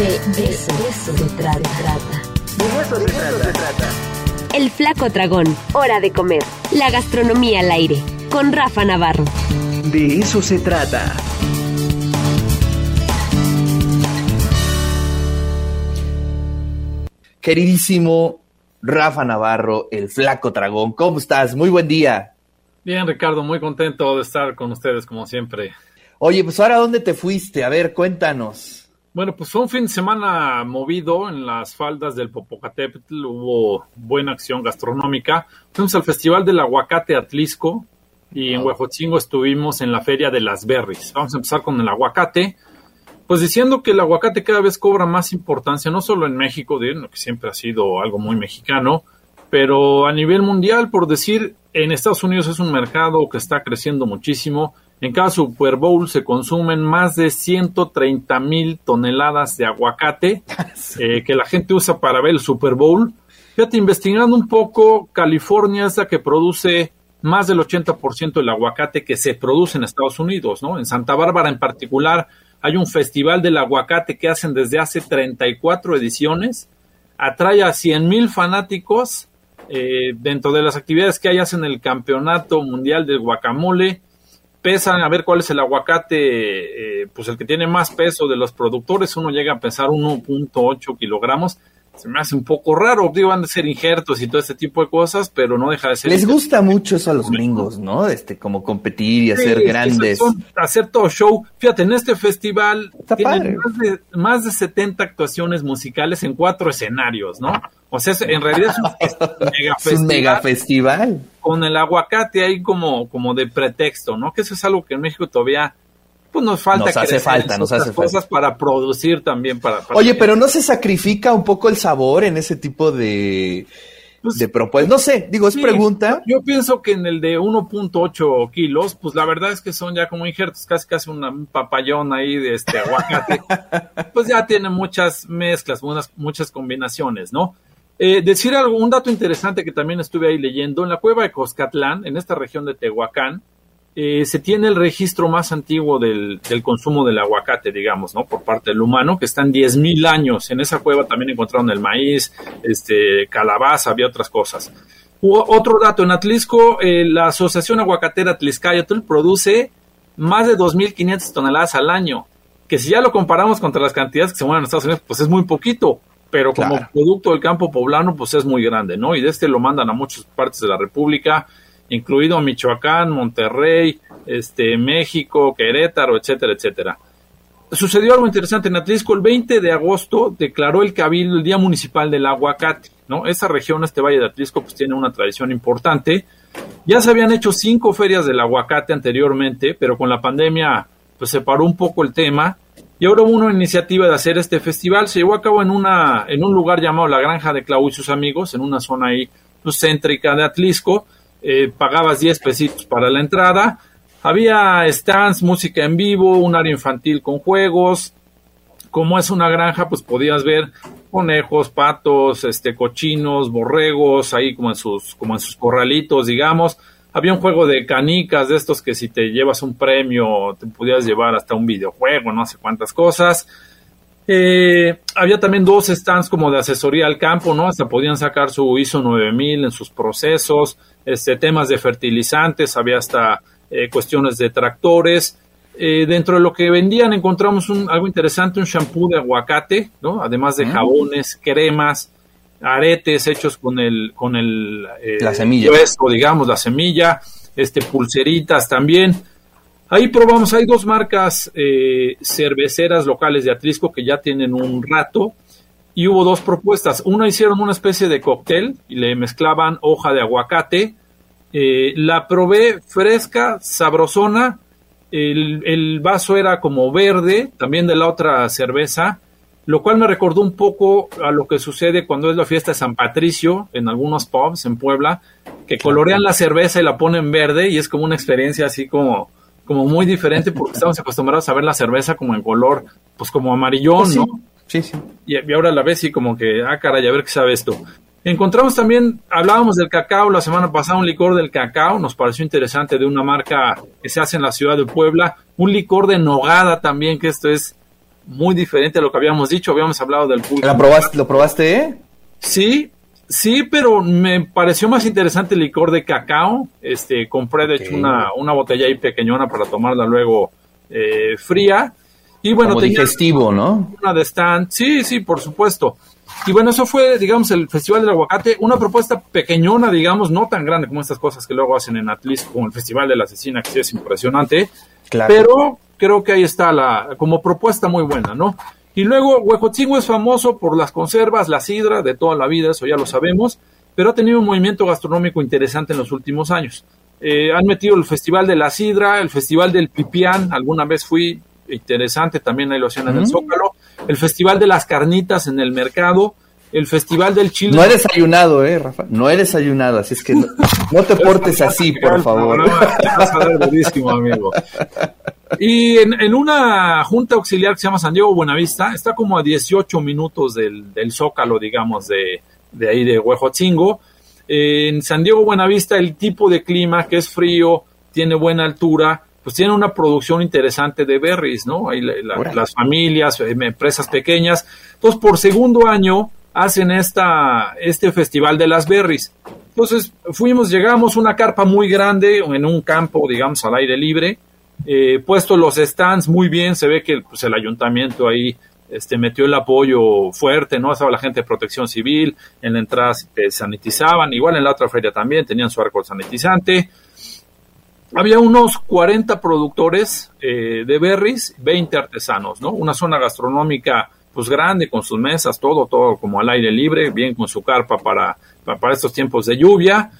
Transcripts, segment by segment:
De eso, se trata. De eso se trata. El Flaco Dragón, hora de comer. La gastronomía al aire, con Rafa Navarro. De eso se trata. Queridísimo Rafa Navarro, el Flaco Dragón, ¿cómo estás? Muy buen día. Bien, Ricardo, muy contento de estar con ustedes como siempre. Oye, pues ahora ¿dónde te fuiste? A ver, cuéntanos. Bueno, pues fue un fin de semana movido en las faldas del Popocatépetl, hubo buena acción gastronómica. Fuimos al Festival del Aguacate Atlisco y en Huejotzingo estuvimos en la Feria de las Berries. Vamos a empezar con el aguacate. Pues diciendo que el aguacate cada vez cobra más importancia, no solo en México, que siempre ha sido algo muy mexicano, pero a nivel mundial, por decir, en Estados Unidos es un mercado que está creciendo muchísimo. En cada Super Bowl se consumen más de 130 mil toneladas de aguacate eh, que la gente usa para ver el Super Bowl. Fíjate, investigando un poco, California es la que produce más del 80% del aguacate que se produce en Estados Unidos, ¿no? En Santa Bárbara en particular hay un festival del aguacate que hacen desde hace 34 ediciones. Atrae a 100 mil fanáticos eh, dentro de las actividades que hay hacen el Campeonato Mundial del Guacamole pesan a ver cuál es el aguacate, eh, pues el que tiene más peso de los productores, uno llega a pesar 1.8 kilogramos, se me hace un poco raro, digo, van a ser injertos y todo este tipo de cosas, pero no deja de ser... Les gusta mucho eso a los gringos, ¿no? Este, como competir y hacer grandes... hacer todo show. Fíjate, en este festival tienen más de, más de 70 actuaciones musicales en cuatro escenarios, ¿no? O sea, en realidad es un, mega, festival, Con el aguacate ahí como, como de pretexto, ¿no? Que eso es algo que en México todavía pues nos falta nos hace falta, nos hace cosas para producir también para, Oye, pero no se sacrifica un poco el sabor en ese tipo de pues, de propuestas. No sé, digo, es pregunta. Yo pienso que en el de 1.8 kilos, pues la verdad es que son ya como injertos, casi casi un papayón ahí de este aguacate. pues ya tiene muchas mezclas, muchas, muchas combinaciones, ¿no? Eh, decir algo, un dato interesante que también estuve ahí leyendo, en la cueva de Coscatlán, en esta región de Tehuacán, eh, se tiene el registro más antiguo del, consumo del aguacate, digamos, ¿no? Por parte del humano, que están 10.000 años. En esa cueva también encontraron el maíz, este, calabaza, había otras cosas. otro dato, en Atlisco, eh, la Asociación Aguacatera Atliscayotl produce más de 2.500 toneladas al año, que si ya lo comparamos contra las cantidades que se mueven en Estados Unidos, pues es muy poquito pero como producto del campo poblano, pues es muy grande, ¿no? Y de este lo mandan a muchas partes de la República, incluido Michoacán, Monterrey, este, México, Querétaro, etcétera, etcétera. Sucedió algo interesante en Atlisco, el 20 de agosto declaró el Cabildo el Día Municipal del Aguacate, ¿no? Esa región, este Valle de Atlisco, pues tiene una tradición importante. Ya se habían hecho cinco ferias del aguacate anteriormente, pero con la pandemia, pues se paró un poco el tema y ahora hubo una iniciativa de hacer este festival. Se llevó a cabo en, una, en un lugar llamado La Granja de Clau y sus amigos, en una zona ahí pues, céntrica de Atlisco. Eh, pagabas 10 pesitos para la entrada. Había stands, música en vivo, un área infantil con juegos. Como es una granja, pues podías ver conejos, patos, este, cochinos, borregos, ahí como en sus, como en sus corralitos, digamos había un juego de canicas de estos que si te llevas un premio te podías llevar hasta un videojuego, no sé cuántas cosas. Eh, había también dos stands como de asesoría al campo, ¿no? Hasta podían sacar su ISO 9000 en sus procesos, este, temas de fertilizantes, había hasta eh, cuestiones de tractores. Eh, dentro de lo que vendían encontramos un, algo interesante, un shampoo de aguacate, ¿no? Además de mm. jabones, cremas, aretes hechos con el, con el eh, la semilla. digamos, la semilla, este, pulseritas también. Ahí probamos, hay dos marcas eh, cerveceras locales de Atrisco que ya tienen un rato y hubo dos propuestas. Una hicieron una especie de cóctel y le mezclaban hoja de aguacate. Eh, la probé fresca, sabrosona. El, el vaso era como verde, también de la otra cerveza lo cual me recordó un poco a lo que sucede cuando es la fiesta de San Patricio en algunos pubs en Puebla, que colorean la cerveza y la ponen verde y es como una experiencia así como, como muy diferente porque estamos acostumbrados a ver la cerveza como en color, pues como amarillón, pues ¿no? Sí, sí. Y, y, ahora la ves y como que, ah, caray, a ver qué sabe esto. Encontramos también, hablábamos del cacao la semana pasada, un licor del cacao, nos pareció interesante de una marca que se hace en la ciudad de Puebla, un licor de nogada también, que esto es muy diferente a lo que habíamos dicho, habíamos hablado del pulque. ¿La probaste, ¿Lo probaste? Eh? Sí, sí, pero me pareció más interesante el licor de cacao. Este, compré de hecho una, una botella ahí pequeñona para tomarla luego eh, fría. Y bueno, Como digestivo, ¿no? Una de stand, sí, sí, por supuesto. Y bueno, eso fue, digamos, el Festival del Aguacate, una propuesta pequeñona, digamos, no tan grande como estas cosas que luego hacen en Atlisco, como el Festival de la Asesina, que sí es impresionante. Claro. Pero creo que ahí está la, como propuesta muy buena, ¿no? Y luego, Huejotzingo es famoso por las conservas, la sidra de toda la vida, eso ya lo sabemos, pero ha tenido un movimiento gastronómico interesante en los últimos años. Eh, han metido el Festival de la Sidra, el Festival del Pipián, alguna vez fui, interesante, también ahí lo hacían en el Zócalo, el Festival de las Carnitas en el mercado, el Festival del Chile. No he desayunado, eh, Rafa, no he desayunado, así es que no, no te portes así, por favor. Amigo. Y en, en, una junta auxiliar que se llama San Diego Buenavista, está como a 18 minutos del, del Zócalo, digamos, de, de ahí de Huejotzingo. En San Diego Buenavista el tipo de clima que es frío, tiene buena altura, pues tiene una producción interesante de berries, ¿no? La, la, las familias, empresas pequeñas. Entonces, por segundo año hacen esta, este festival de las berries. Entonces, fuimos, llegamos una carpa muy grande en un campo, digamos, al aire libre, eh, puesto los stands muy bien, se ve que pues, el ayuntamiento ahí este, metió el apoyo fuerte, ¿no? Estaba la gente de protección civil, en la entrada se sanitizaban, igual en la otra feria también tenían su arco sanitizante. Había unos 40 productores eh, de berries, 20 artesanos, ¿no? Una zona gastronómica pues grande con sus mesas, todo, todo como al aire libre, bien con su carpa para, para estos tiempos de lluvia.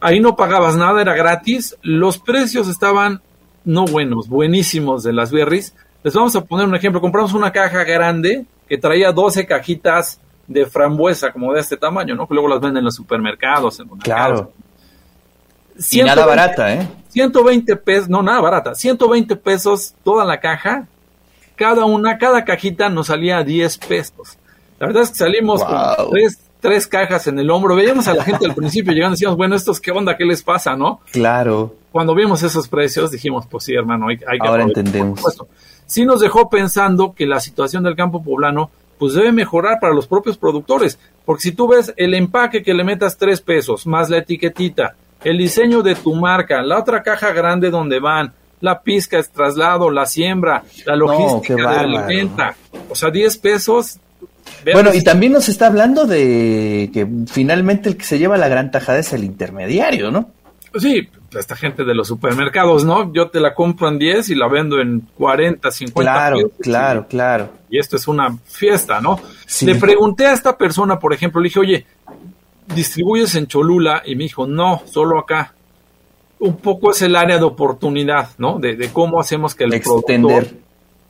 Ahí no pagabas nada, era gratis. Los precios estaban no buenos, buenísimos de las berries. Les vamos a poner un ejemplo. Compramos una caja grande que traía 12 cajitas de frambuesa, como de este tamaño, ¿no? Que luego las venden en los supermercados. En los claro. y nada barata, ¿eh? 120 pesos, no, nada barata. 120 pesos toda la caja. Cada una, cada cajita nos salía a 10 pesos. La verdad es que salimos wow. con tres, tres cajas en el hombro. Veíamos a la gente al principio llegando y decíamos, bueno, estos qué onda, qué les pasa, ¿no? Claro. Cuando vimos esos precios dijimos, pues sí, hermano, hay, hay que... Ahora entendemos. Sí nos dejó pensando que la situación del campo poblano pues debe mejorar para los propios productores, porque si tú ves el empaque que le metas tres pesos, más la etiquetita, el diseño de tu marca, la otra caja grande donde van, la pizca, el traslado, la siembra, la logística no, de la venta, o sea, 10 pesos bueno, y también nos está hablando de que finalmente el que se lleva la gran tajada es el intermediario, ¿no? Sí, esta gente de los supermercados, ¿no? Yo te la compro en 10 y la vendo en 40, 50 Claro, pesos, claro, y, claro. Y esto es una fiesta, ¿no? Sí. Le pregunté a esta persona, por ejemplo, le dije, oye, ¿distribuyes en Cholula? Y me dijo, no, solo acá. Un poco es el área de oportunidad, ¿no? De, de cómo hacemos que el Extender. productor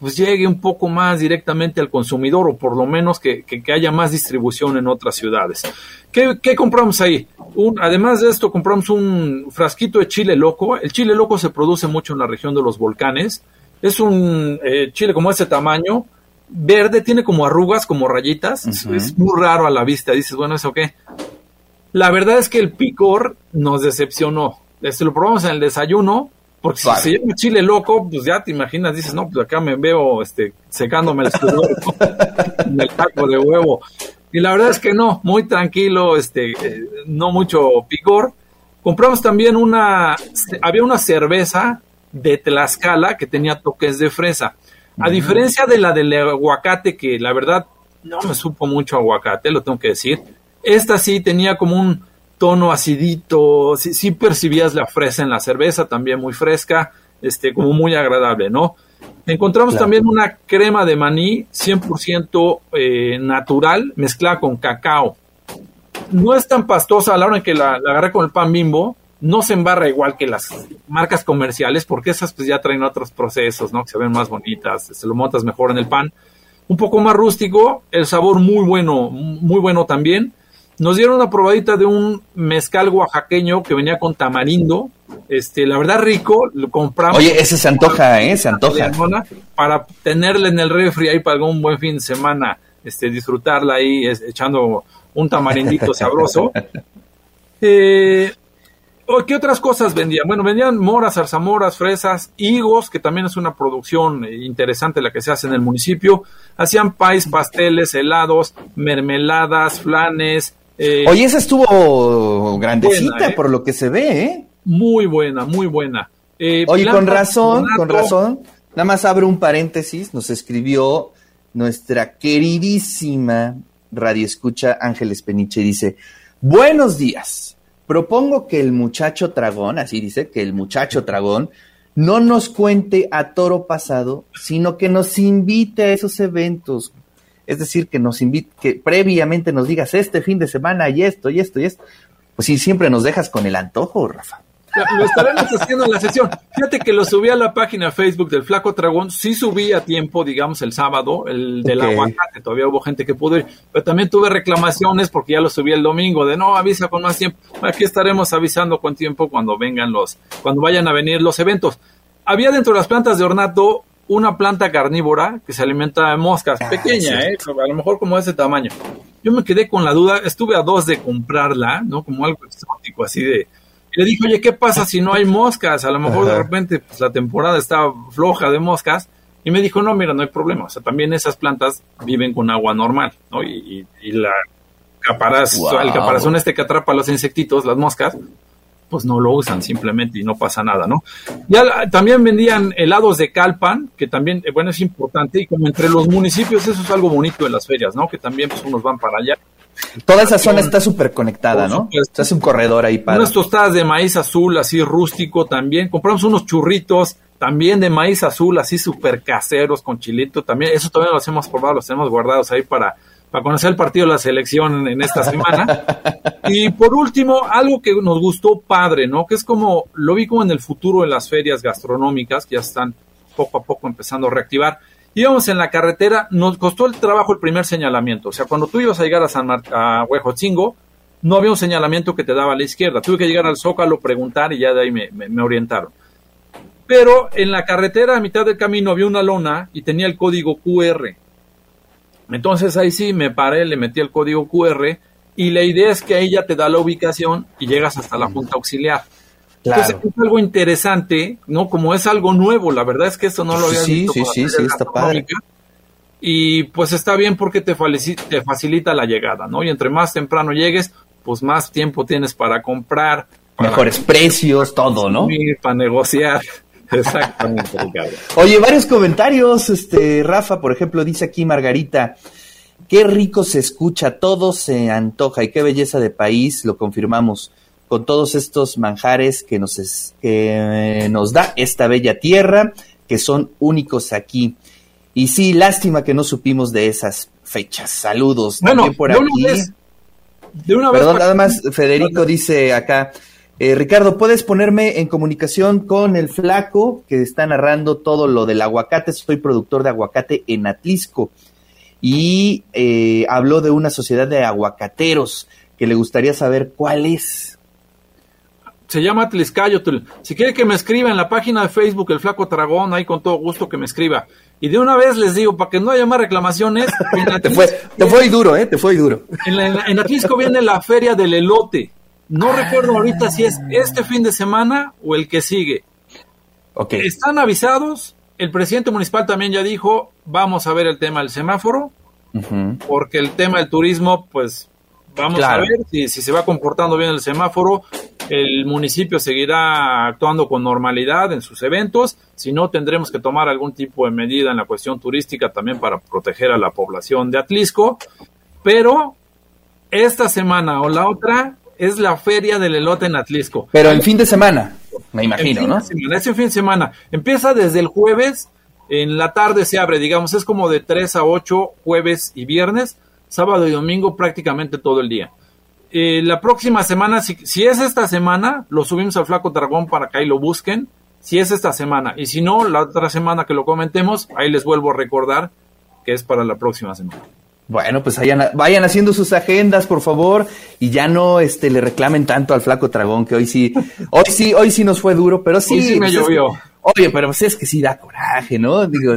pues llegue un poco más directamente al consumidor o por lo menos que, que, que haya más distribución en otras ciudades. ¿Qué, qué compramos ahí? Un, además de esto, compramos un frasquito de chile loco. El chile loco se produce mucho en la región de los volcanes. Es un eh, chile como ese tamaño, verde, tiene como arrugas, como rayitas. Uh -huh. Es muy raro a la vista. Dices, bueno, ¿eso qué? La verdad es que el picor nos decepcionó. Este, lo probamos en el desayuno, porque si se llama chile loco, pues ya te imaginas, dices, no, pues acá me veo este, secándome el sudor en el taco de huevo. Y la verdad es que no, muy tranquilo, este, eh, no mucho picor. Compramos también una, había una cerveza de Tlaxcala que tenía toques de fresa. A mm. diferencia de la del aguacate, que la verdad no me supo mucho aguacate, lo tengo que decir. Esta sí tenía como un tono acidito, sí, sí, percibías la fresa en la cerveza, también muy fresca, este, como muy agradable, ¿no? Encontramos claro. también una crema de maní 100% eh, natural, mezclada con cacao. No es tan pastosa a la hora en que la, la, agarré con el pan bimbo, no se embarra igual que las marcas comerciales, porque esas pues ya traen otros procesos, ¿no? Que se ven más bonitas, se lo montas mejor en el pan. Un poco más rústico, el sabor muy bueno, muy bueno también nos dieron una probadita de un mezcal oaxaqueño que venía con tamarindo. Este, la verdad rico, lo compramos. Oye, ese se antoja, ¿eh? Se antoja. Para tenerla en el refri ahí para algún buen fin de semana, este, disfrutarla ahí es, echando un tamarindito sabroso. Eh, ¿O ¿Qué otras cosas vendían? Bueno, vendían moras, zarzamoras, fresas, higos, que también es una producción eh, interesante la que se hace en el municipio. Hacían país, pasteles, helados, mermeladas, flanes. Eh, Oye, esa estuvo grandecita ¿eh? por lo que se ve, ¿eh? Muy buena, muy buena. Oye, con razón, con razón. Nada más abro un paréntesis. Nos escribió nuestra queridísima radio escucha Ángeles Peniche. Dice, buenos días. Propongo que el muchacho tragón, así dice, que el muchacho tragón no nos cuente a toro pasado, sino que nos invite a esos eventos. Es decir, que nos invite, que previamente nos digas este fin de semana y esto y esto y esto. Pues sí, siempre nos dejas con el antojo, Rafa. Lo estaremos haciendo en la sesión. Fíjate que lo subí a la página Facebook del Flaco Dragón. Sí subí a tiempo, digamos, el sábado, el del aguacate. Todavía hubo gente que pudo ir. Pero también tuve reclamaciones porque ya lo subí el domingo de no, avisa con más tiempo. Aquí estaremos avisando con tiempo cuando vengan los, cuando vayan a venir los eventos. Había dentro de las plantas de ornato una planta carnívora que se alimenta de moscas, ah, pequeña, ¿eh? a lo mejor como de ese tamaño. Yo me quedé con la duda, estuve a dos de comprarla, ¿no? Como algo exótico, así de, le dije, oye, ¿qué pasa si no hay moscas? A lo mejor de repente pues, la temporada está floja de moscas. Y me dijo, no, mira, no hay problema. O sea, también esas plantas viven con agua normal, ¿no? Y, la caparazón, el caparazón este que atrapa a los insectitos, las moscas, pues no lo usan simplemente y no pasa nada, ¿no? Ya también vendían helados de calpan, que también, eh, bueno, es importante. Y como entre los municipios, eso es algo bonito de las ferias, ¿no? Que también pues unos van para allá Toda esa zona está súper conectada, ¿no? Se hace un corredor ahí para. Unas tostadas de maíz azul, así rústico también. Compramos unos churritos también de maíz azul, así súper caseros, con chilito también. Eso todavía los hemos probado, los tenemos guardados ahí para, para conocer el partido de la selección en esta semana. y por último, algo que nos gustó padre, ¿no? Que es como, lo vi como en el futuro de las ferias gastronómicas, que ya están poco a poco empezando a reactivar íbamos en la carretera, nos costó el trabajo el primer señalamiento. O sea, cuando tú ibas a llegar a San Mar a Huejotzingo, no había un señalamiento que te daba a la izquierda. Tuve que llegar al Zócalo, preguntar y ya de ahí me, me, orientaron. Pero en la carretera, a mitad del camino, había una lona y tenía el código QR. Entonces ahí sí me paré, le metí el código QR y la idea es que ahí ya te da la ubicación y llegas hasta la junta auxiliar. Entonces es algo interesante, ¿no? Como es algo nuevo, la verdad es que esto no lo había visto. Sí, sí, sí, está padre. Y pues está bien porque te facilita, te facilita la llegada, ¿no? Y entre más temprano llegues, pues más tiempo tienes para comprar. Mejores precios, todo, ¿no? Para negociar. Exactamente, Oye, varios comentarios, este, Rafa, por ejemplo, dice aquí Margarita, qué rico se escucha, todo se antoja y qué belleza de país, lo confirmamos con todos estos manjares que nos, nos da esta bella tierra, que son únicos aquí. Y sí, lástima que no supimos de esas fechas. Saludos. Bueno, por aquí. de una vez Perdón, nada más, Federico dice acá, eh, Ricardo, ¿puedes ponerme en comunicación con el flaco que está narrando todo lo del aguacate? Soy productor de aguacate en Atlisco. Y eh, habló de una sociedad de aguacateros que le gustaría saber cuál es se llama Tliscayotl. Si quiere que me escriba en la página de Facebook, el Flaco Dragón, ahí con todo gusto que me escriba. Y de una vez les digo, para que no haya más reclamaciones. te, fue, te fue duro, ¿eh? Te fue duro. En, Atlisco viene la feria del elote. No recuerdo ahorita si es este fin de semana o el que sigue. Okay. Están avisados. El presidente municipal también ya dijo, vamos a ver el tema del semáforo, porque el tema del turismo, pues vamos a ver si, si se va comportando bien el semáforo el municipio seguirá actuando con normalidad en sus eventos, si no tendremos que tomar algún tipo de medida en la cuestión turística también para proteger a la población de Atlisco, pero esta semana o la otra es la feria del elote en Atlisco. Pero el fin de semana, me imagino, ¿no? ese fin de semana. Empieza desde el jueves, en la tarde se abre, digamos, es como de 3 a 8 jueves y viernes, sábado y domingo prácticamente todo el día. Eh, la próxima semana, si, si, es esta semana, lo subimos al Flaco Dragón para que ahí lo busquen. Si es esta semana. Y si no, la otra semana que lo comentemos, ahí les vuelvo a recordar que es para la próxima semana. Bueno, pues vayan, vayan haciendo sus agendas, por favor, y ya no este, le reclamen tanto al flaco dragón, que hoy sí, hoy sí, hoy sí nos fue duro, pero sí. sí me pues llovió. Oye, pero pues es que sí da coraje, ¿no? Digo,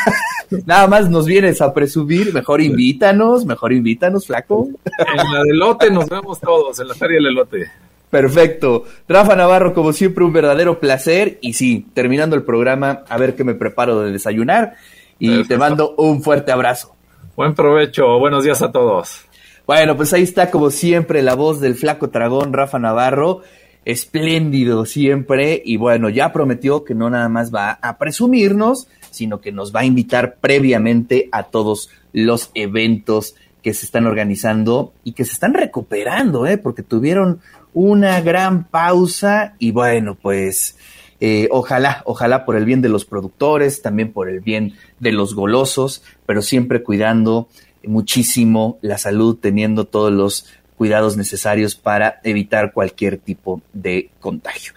nada más nos vienes a presumir, mejor invítanos, mejor invítanos, flaco. En la del lote nos vemos todos, en la feria del elote. Perfecto. Rafa Navarro, como siempre, un verdadero placer. Y sí, terminando el programa, a ver qué me preparo de desayunar. Y te mando un fuerte abrazo. Buen provecho. Buenos días a todos. Bueno, pues ahí está, como siempre, la voz del flaco dragón, Rafa Navarro. Espléndido siempre. Y bueno, ya prometió que no nada más va a presumirnos, sino que nos va a invitar previamente a todos los eventos que se están organizando y que se están recuperando, ¿eh? porque tuvieron una gran pausa y bueno, pues eh, ojalá, ojalá por el bien de los productores, también por el bien de los golosos, pero siempre cuidando muchísimo la salud, teniendo todos los cuidados necesarios para evitar cualquier tipo de contagio.